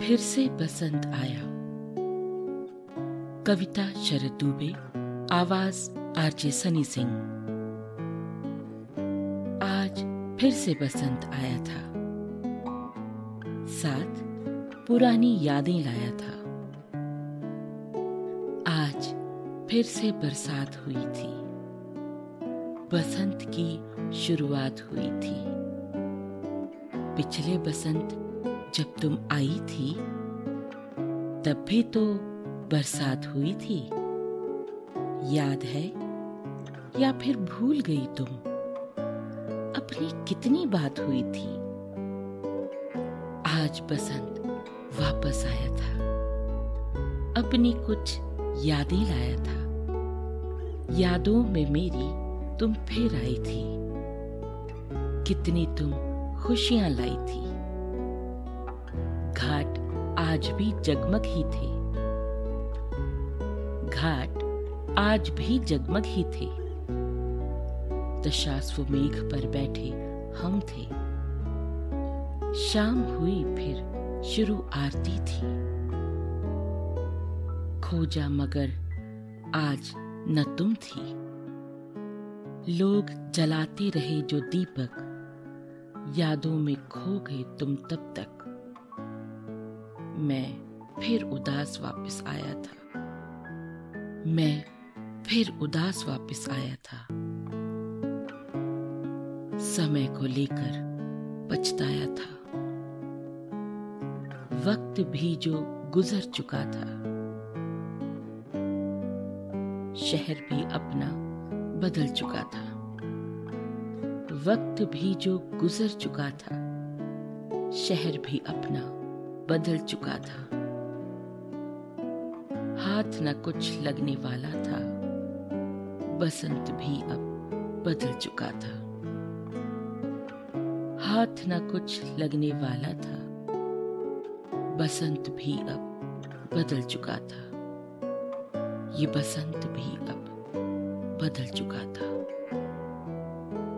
फिर से बसंत आया। कविता शरद दुबे, आवाज़ आरजे सनी सिंह। आज फिर से बसंत आया था। साथ पुरानी यादें लाया था। आज फिर से बरसात हुई थी। बसंत की शुरुआत हुई थी। पिछले बसंत जब तुम आई थी, तब भी तो बरसात हुई थी। याद है? या फिर भूल गई तुम? अपनी कितनी बात हुई थी? आज बसंत वापस आया था। अपनी कुछ यादें लाया था। यादों में मेरी तुम फिर आई थी। कितनी तुम खुशियाँ लाई थी। घाट आज भी जगमग ही थे। घाट आज भी जगमग ही थे। दशाश्वमेघ पर बैठे हम थे। शाम हुई फिर शुरू आरती थी। खोजा मगर आज न तुम थी। लोग जलाते रहे जो दीपक। यादों में खो गए तुम तब तक। मैं फिर उदास वापस आया था। मैं फिर उदास वापस आया था। समय को लेकर पछताया था। वक्त भी जो गुजर चुका था। शहर भी अपना बदल चुका था। वक्त भी जो गुजर चुका था। शहर भी अपना बदल चुका था। हाथ न कुछ लगने वाला था। बसंत भी अब बदल चुका था। हाथ न कुछ लगने वाला था। बसंत भी अब बदल चुका था। ये बसंत भी अब बदल चुका था।